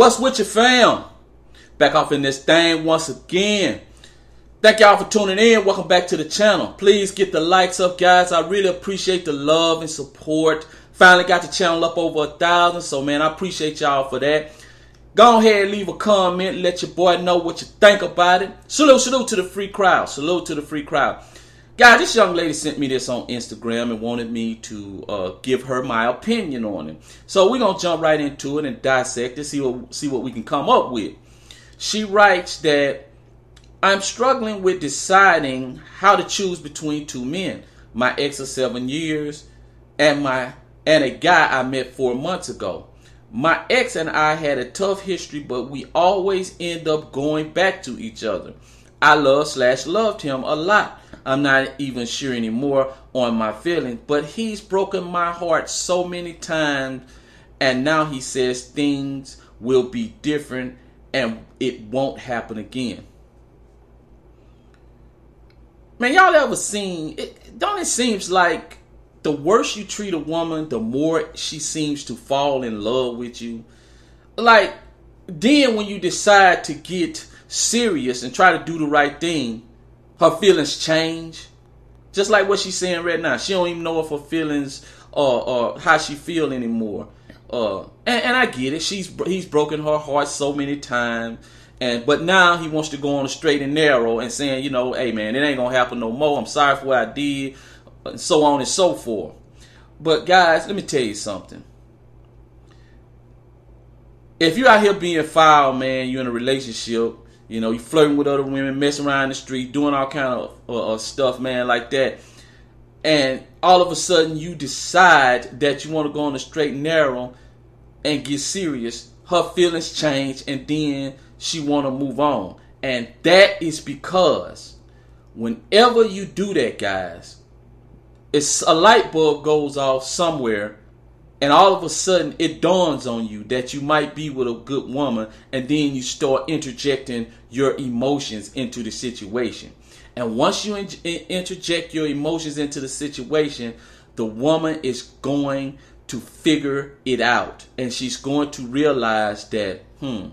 What's with your fam? Back off in this thing once again. Thank y'all for tuning in. Welcome back to the channel. Please get the likes up, guys. I really appreciate the love and support. Finally got the channel up over a thousand, so man, I appreciate y'all for that. Go ahead, and leave a comment, let your boy know what you think about it. Salute, salute to the free crowd. Salute to the free crowd. Guys, this young lady sent me this on Instagram and wanted me to uh, give her my opinion on it. So we're gonna jump right into it and dissect it, see what see what we can come up with. She writes that I'm struggling with deciding how to choose between two men. My ex of seven years and my and a guy I met four months ago. My ex and I had a tough history, but we always end up going back to each other. I love slash loved him a lot. I'm not even sure anymore on my feelings, but he's broken my heart so many times, and now he says things will be different and it won't happen again. Man, y'all ever seen it? Don't it seems like the worse you treat a woman, the more she seems to fall in love with you. Like, then when you decide to get serious and try to do the right thing, her feelings change. Just like what she's saying right now. She don't even know if her feelings or, how she feel anymore. Uh, and, and I get it. She's he's broken her heart so many times. And but now he wants to go on a straight and narrow and saying, you know, hey man, it ain't gonna happen no more. I'm sorry for what I did, and so on and so forth. But guys, let me tell you something. If you're out here being foul, man, you're in a relationship, you know, you flirting with other women, messing around in the street, doing all kind of uh, uh, stuff, man, like that. And all of a sudden, you decide that you want to go on the straight and narrow and get serious. Her feelings change, and then she want to move on. And that is because whenever you do that, guys, it's a light bulb goes off somewhere and all of a sudden it dawns on you that you might be with a good woman and then you start interjecting your emotions into the situation. And once you in- interject your emotions into the situation the woman is going to figure it out. And she's going to realize that hmm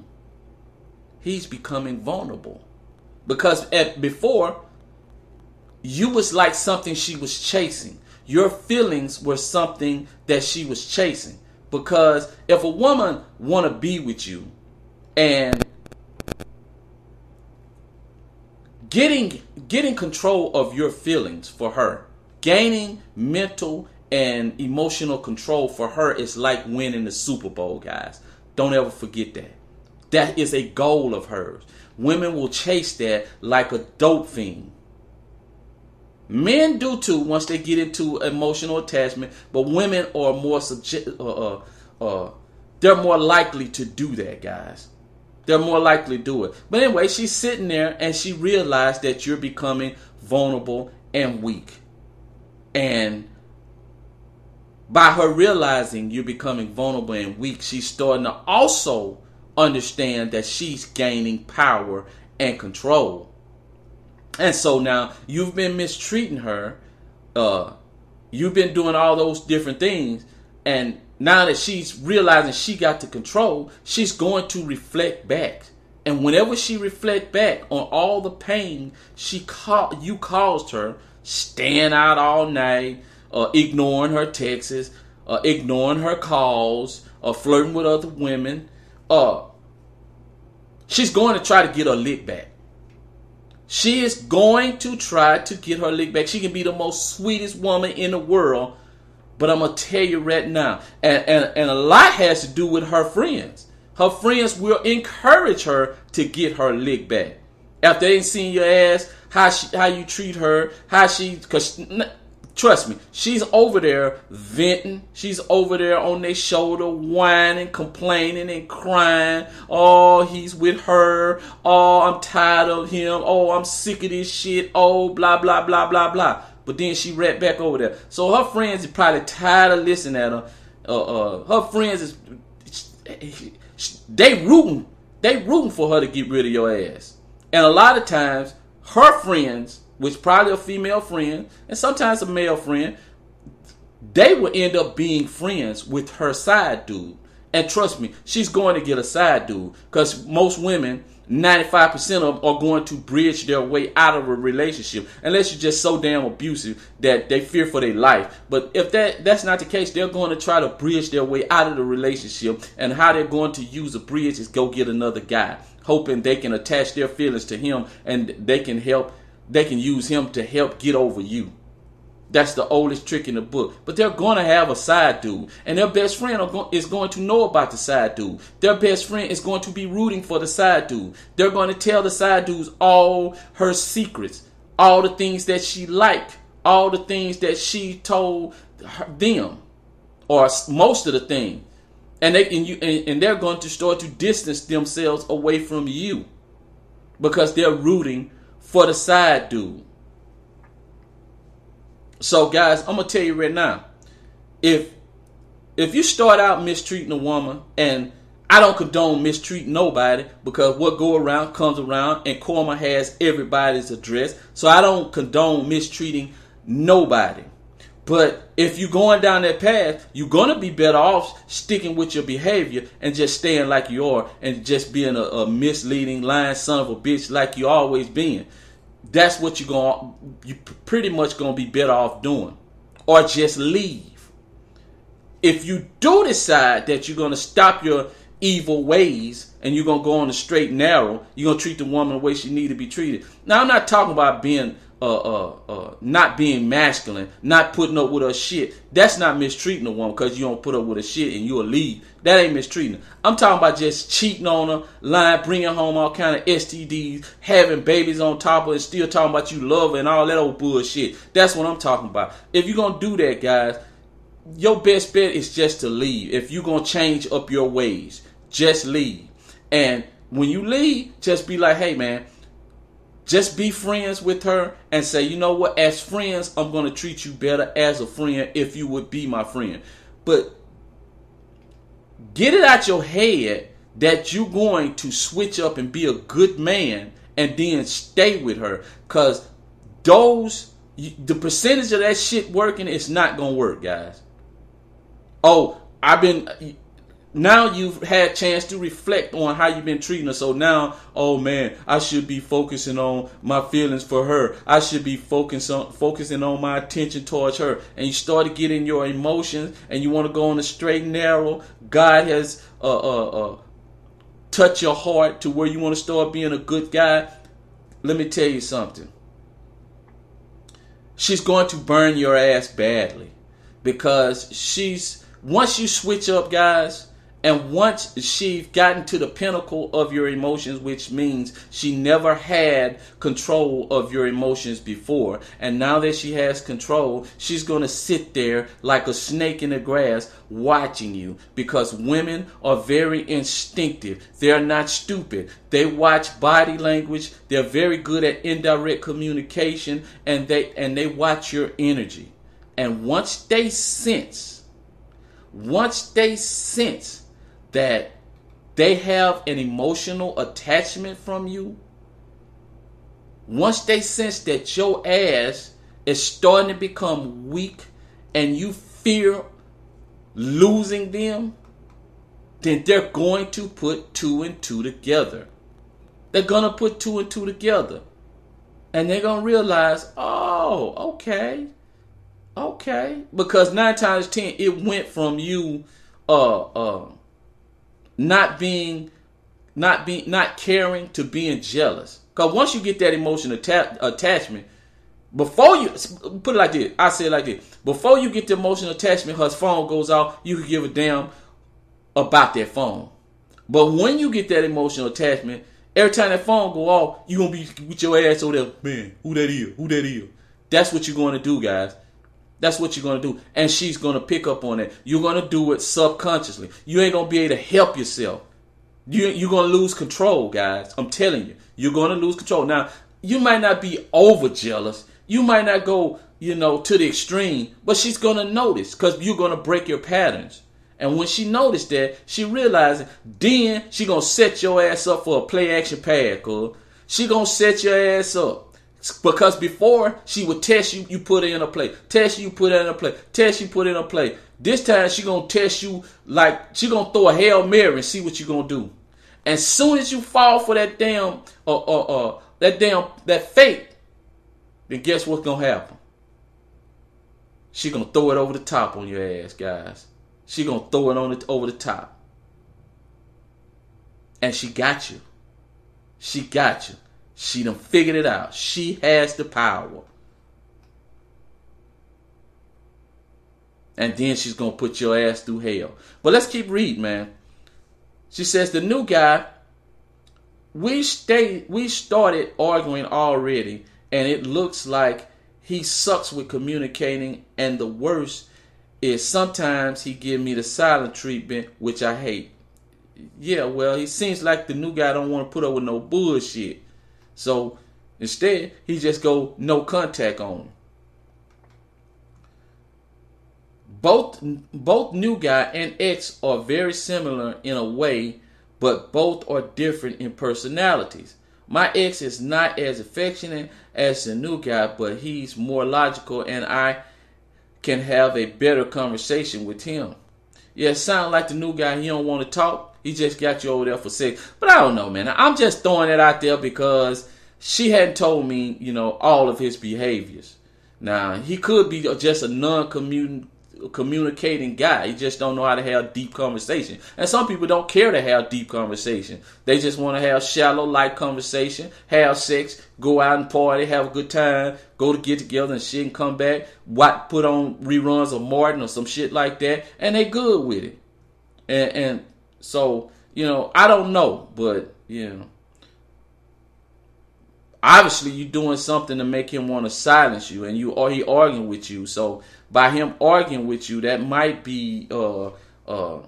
he's becoming vulnerable. Because at before you was like something she was chasing your feelings were something that she was chasing. Because if a woman want to be with you and getting getting control of your feelings for her, gaining mental and emotional control for her is like winning the Super Bowl, guys. Don't ever forget that. That is a goal of hers. Women will chase that like a dope fiend. Men do too once they get into emotional attachment, but women are more subject. Uh, uh, uh, they're more likely to do that, guys. They're more likely to do it. But anyway, she's sitting there and she realized that you're becoming vulnerable and weak. And by her realizing you're becoming vulnerable and weak, she's starting to also understand that she's gaining power and control. And so now you've been mistreating her. Uh, you've been doing all those different things. And now that she's realizing she got the control, she's going to reflect back. And whenever she reflect back on all the pain she ca- you caused her, staying out all night, uh, ignoring her texts, uh, ignoring her calls, uh, flirting with other women, uh, she's going to try to get her lick back. She is going to try to get her lick back. She can be the most sweetest woman in the world, but I'm gonna tell you right now, and, and, and a lot has to do with her friends. Her friends will encourage her to get her lick back. After they ain't seen your ass, how she, how you treat her, how she, cause Trust me, she's over there venting. She's over there on their shoulder, whining, complaining, and crying. Oh, he's with her. Oh, I'm tired of him. Oh, I'm sick of this shit. Oh, blah, blah, blah, blah, blah. But then she ran back over there. So her friends is probably tired of listening at her. Uh, uh, her friends is, they rooting. They rooting for her to get rid of your ass. And a lot of times, her friends which probably a female friend and sometimes a male friend, they will end up being friends with her side dude. And trust me, she's going to get a side dude. Because most women, 95% of them are going to bridge their way out of a relationship. Unless you're just so damn abusive that they fear for their life. But if that that's not the case, they're going to try to bridge their way out of the relationship. And how they're going to use a bridge is go get another guy. Hoping they can attach their feelings to him and they can help they can use him to help get over you. That's the oldest trick in the book. But they're going to have a side dude. And their best friend go- is going to know about the side dude. Their best friend is going to be rooting for the side dude. They're going to tell the side dudes all her secrets, all the things that she liked, all the things that she told her, them, or most of the things. And they and you and, and they're going to start to distance themselves away from you because they're rooting for the side dude. So guys, I'm gonna tell you right now, if if you start out mistreating a woman, and I don't condone mistreating nobody because what go around comes around, and Karma has everybody's address, so I don't condone mistreating nobody. But if you're going down that path, you're gonna be better off sticking with your behavior and just staying like you are, and just being a, a misleading, lying son of a bitch like you always been. That's what you're gonna you pretty much to be better off doing. Or just leave. If you do decide that you're to stop your evil ways and you're to go on the straight narrow you're to treat the woman the way she need to be treated. Now i'm not talking about being uh, uh, uh, not being masculine, not putting up with her shit. That's not mistreating a woman because you don't put up with her shit and you'll leave. That ain't mistreating. I'm talking about just cheating on her, lying, bringing home all kind of STDs, having babies on top of it, still talking about you love and all that old bullshit. That's what I'm talking about. If you're gonna do that, guys, your best bet is just to leave. If you're gonna change up your ways, just leave. And when you leave, just be like, hey man just be friends with her and say, you know what, as friends, I'm going to treat you better as a friend if you would be my friend. But get it out your head that you're going to switch up and be a good man and then stay with her. Because those, the percentage of that shit working is not to work, guys. Oh, I've been now you've had chance to reflect on how you've been treating her. So now, oh man, I should be focusing on my feelings for her. I should be focusing on focusing on my attention towards her. And you started getting your emotions, and you want to go on the straight and narrow. God has uh, uh, uh, touched your heart to where you want to start being a good guy. Let me tell you something. She's going to burn your ass badly because she's once you switch up, guys and once she's gotten to the pinnacle of your emotions, which means she never had control of your emotions before, and now that she has control, she's going to sit there like a snake in the grass watching you because women are very instinctive. They're not stupid. They watch body language. They're very good at indirect communication and they and they watch your energy. And once they sense once they sense that they have an emotional attachment from you, once they sense that your ass is starting to become weak and you fear losing them, then they're going to put two and two together. They're going to put two and two together. And they're going to realize, oh, okay. Okay. Because nine times ten, it went from you uh uh not being not being not caring to being jealous. Cause once you get that emotional atta- attachment, before you put it like this, I say it like this: before you get the emotional attachment, her phone goes off, you can give a damn about that phone. But when you get that emotional attachment, every time that phone go off, you gonna be with your ass over there, man. Who that is? Who that is? That's what you're going to do, guys. That's what you're gonna do, and she's gonna pick up on it. You're gonna do it subconsciously. You ain't gonna be able to help yourself. You you're gonna lose control, guys. I'm telling you, you're gonna lose control. Now, you might not be over jealous. You might not go, you know, to the extreme, but she's gonna notice because you're gonna break your patterns. And when she noticed that, she realized then she gonna set your ass up for a play action pass, cuz. She gonna set your ass up. Because before she would test you, you put in a play. Test you, put in a play. Test you, put in a play. This time she gonna test you like she gonna throw a hail mary and see what you gonna do. And as soon as you fall for that damn uh uh uh that damn that fate, then guess what's gonna happen? She gonna throw it over the top on your ass, guys. She gonna throw it on it over the top. And she got you. She got you. She done figured it out. She has the power. And then she's gonna put your ass through hell. But let's keep reading, man. She says the new guy. We stay. We started arguing already, and it looks like he sucks with communicating. And the worst is sometimes he give me the silent treatment, which I hate. Yeah, well, he seems like the new guy don't want to put up with no bullshit. So instead, he just go no contact on. Both both new guy and ex are very similar in a way, but both are different in personalities. My ex is not as affectionate as the new guy, but he's more logical and I can have a better conversation with him. Yeah, it like the new guy, he don't want to talk, he just got you over there for sex. But I don't know, man. I'm just throwing it out there because she hadn't told me, you know, all of his behaviors. Now, he could be just a non communicating guy. He just don't know how to have deep conversation. And some people don't care to have deep conversation. They just want to have shallow, light conversation, have sex, go out and party, have a good time, go to get together and shit and come back, what put on reruns of Martin or some shit like that, and they good with it. And and so, you know, I don't know, but you know. Obviously you're doing something to make him want to silence you and you or he arguing with you. So by him arguing with you, that might be uh uh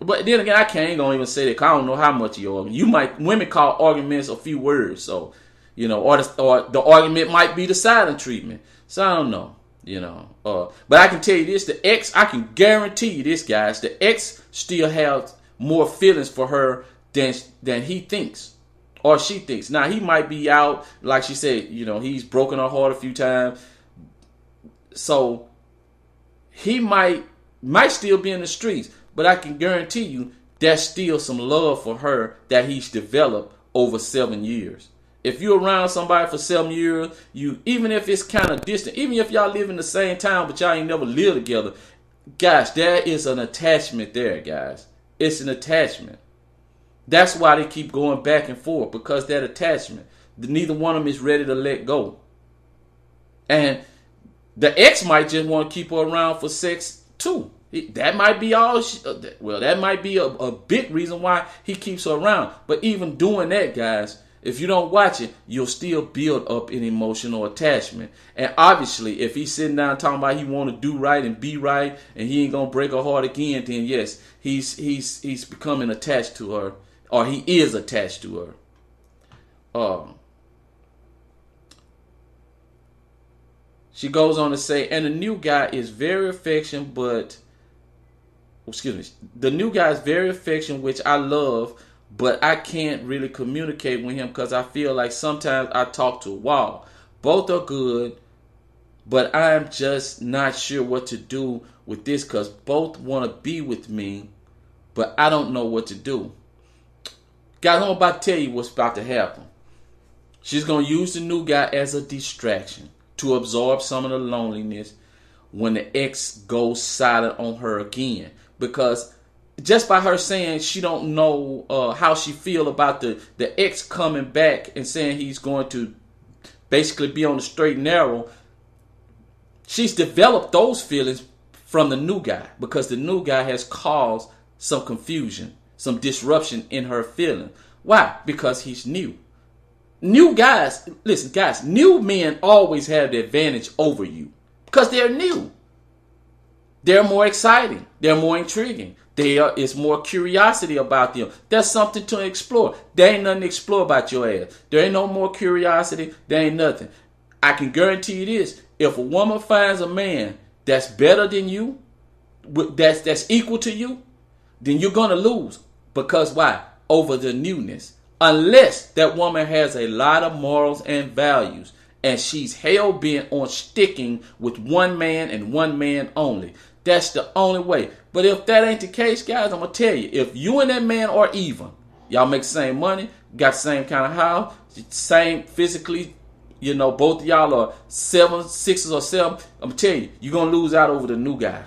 but then again, I can't gonna even say that. I don't know how much you argue. You might women call arguments a few words, so you know, or the, or the argument might be the silent treatment. So I don't know, you know. Uh, but I can tell you this: the ex, I can guarantee you this, guys. The ex still has more feelings for her than than he thinks or she thinks. Now he might be out, like she said, you know, he's broken her heart a few times. So he might might still be in the streets, but I can guarantee you there's still some love for her that he's developed over seven years. If you're around somebody for seven years, you even if it's kind of distant, even if y'all live in the same town but y'all ain't never lived together, guys, there is an attachment there, guys. It's an attachment. That's why they keep going back and forth because that attachment. Neither one of them is ready to let go. And the ex might just want to keep her around for sex too. That might be all. She, uh, well, that might be a, a big reason why he keeps her around. But even doing that, guys, if you don't watch it, you'll still build up an emotional attachment. And obviously, if he's sitting down talking about he want to do right and be right, and he ain't gonna break her heart again, then yes, he's he's he's becoming attached to her, or he is attached to her. Um, She goes on to say, and the new guy is very affectionate, but excuse me, the new guy is very affectionate, which I love, but I can't really communicate with him because I feel like sometimes I talk to a wall. Both are good, but I'm just not sure what to do with this because both want to be with me, but I don't know what to do. Guys, I'm about to tell you what's about to happen. She's going to use the new guy as a distraction to absorb some of the loneliness when the ex goes silent on her again because just by her saying she don't know uh, how she feel about the the ex coming back and saying he's going to basically be on the straight and narrow she's developed those feelings from the new guy because the new guy has caused some confusion some disruption in her feeling why because he's new New guys, listen, guys, new men always have the advantage over you because they're new. They're more exciting. They're more intriguing. There is more curiosity about them. There's something to explore. There ain't nothing to explore about your ass. There ain't no more curiosity. There ain't nothing. I can guarantee you this: if a woman finds a man that's better than you, that's that's equal to you, then you're gonna lose because why? Over the newness Unless that woman has a lot of morals and values and she's hell bent on sticking with one man and one man only. That's the only way. But if that ain't the case, guys, I'm gonna tell you, if you and that man are even, y'all make the same money, got the same kind of house, same physically, you know, both of y'all are seven, sixes or seven. I'm gonna tell you, you're gonna lose out over the new guy.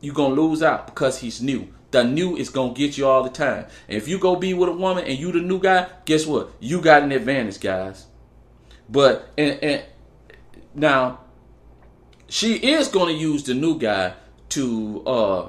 You're gonna lose out because he's new. The new is gonna get you all the time. And if you go be with a woman and you the new guy, guess what? You got an advantage, guys. But and, and now she is gonna use the new guy to uh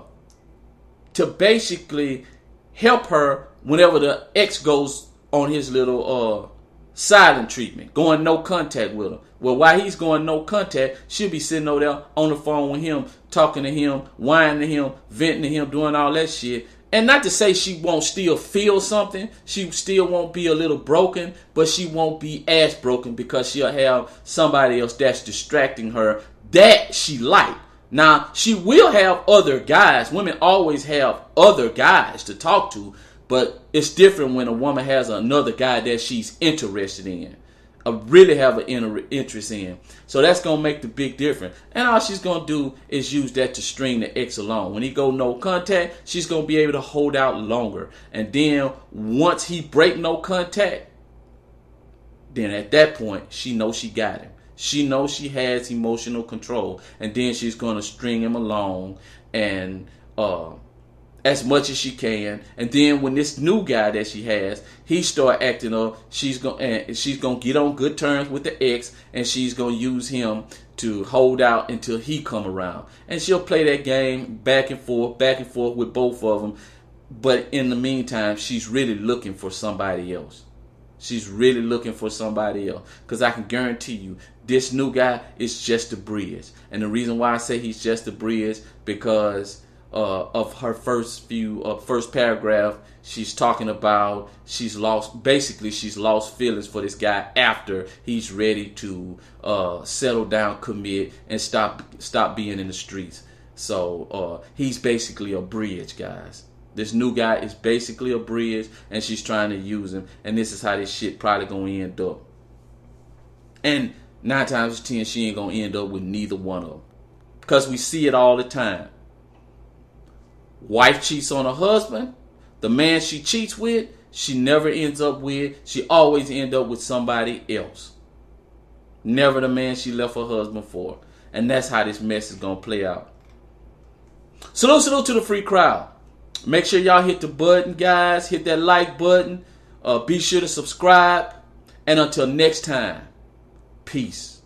to basically help her whenever the ex goes on his little uh silent treatment, going no contact with him. Well, while he's going no contact, she'll be sitting over there on the phone with him, talking to him, whining to him, venting to him, doing all that shit. And not to say she won't still feel something, she still won't be a little broken, but she won't be as broken because she'll have somebody else that's distracting her that she like. Now, she will have other guys. Women always have other guys to talk to, but it's different when a woman has another guy that she's interested in, uh, really have an inter- interest in. So that's gonna make the big difference. And all she's gonna do is use that to string the ex along. When he go no contact, she's gonna be able to hold out longer. And then once he break no contact, then at that point she knows she got him. She knows she has emotional control, and then she's gonna string him along and uh as much as she can. And then when this new guy that she has, he start acting up, she's gonna she's gonna get on good terms with the ex, and she's gonna use him to hold out until he come around. And she'll play that game back and forth, back and forth with both of them. But in the meantime, she's really looking for somebody else. She's really looking for somebody else. Because I can guarantee you, this new guy is just a bridge. And the reason why I say he's just a bridge, because uh, of her first few uh, first paragraph she's talking about she's lost basically she's lost feelings for this guy after he's ready to uh, settle down commit and stop stop being in the streets so uh, he's basically a bridge guys this new guy is basically a bridge and she's trying to use him and this is how this shit probably gonna end up and nine times ten she ain't gonna end up with neither one of them because we see it all the time Wife cheats on her husband. The man she cheats with, she never ends up with. She always end up with somebody else. Never the man she left her husband for. And that's how this mess is to play out. Salute, salute to the free crowd. Make sure y'all hit the button, guys. Hit that like button. Uh, be sure to subscribe. And until next time, peace.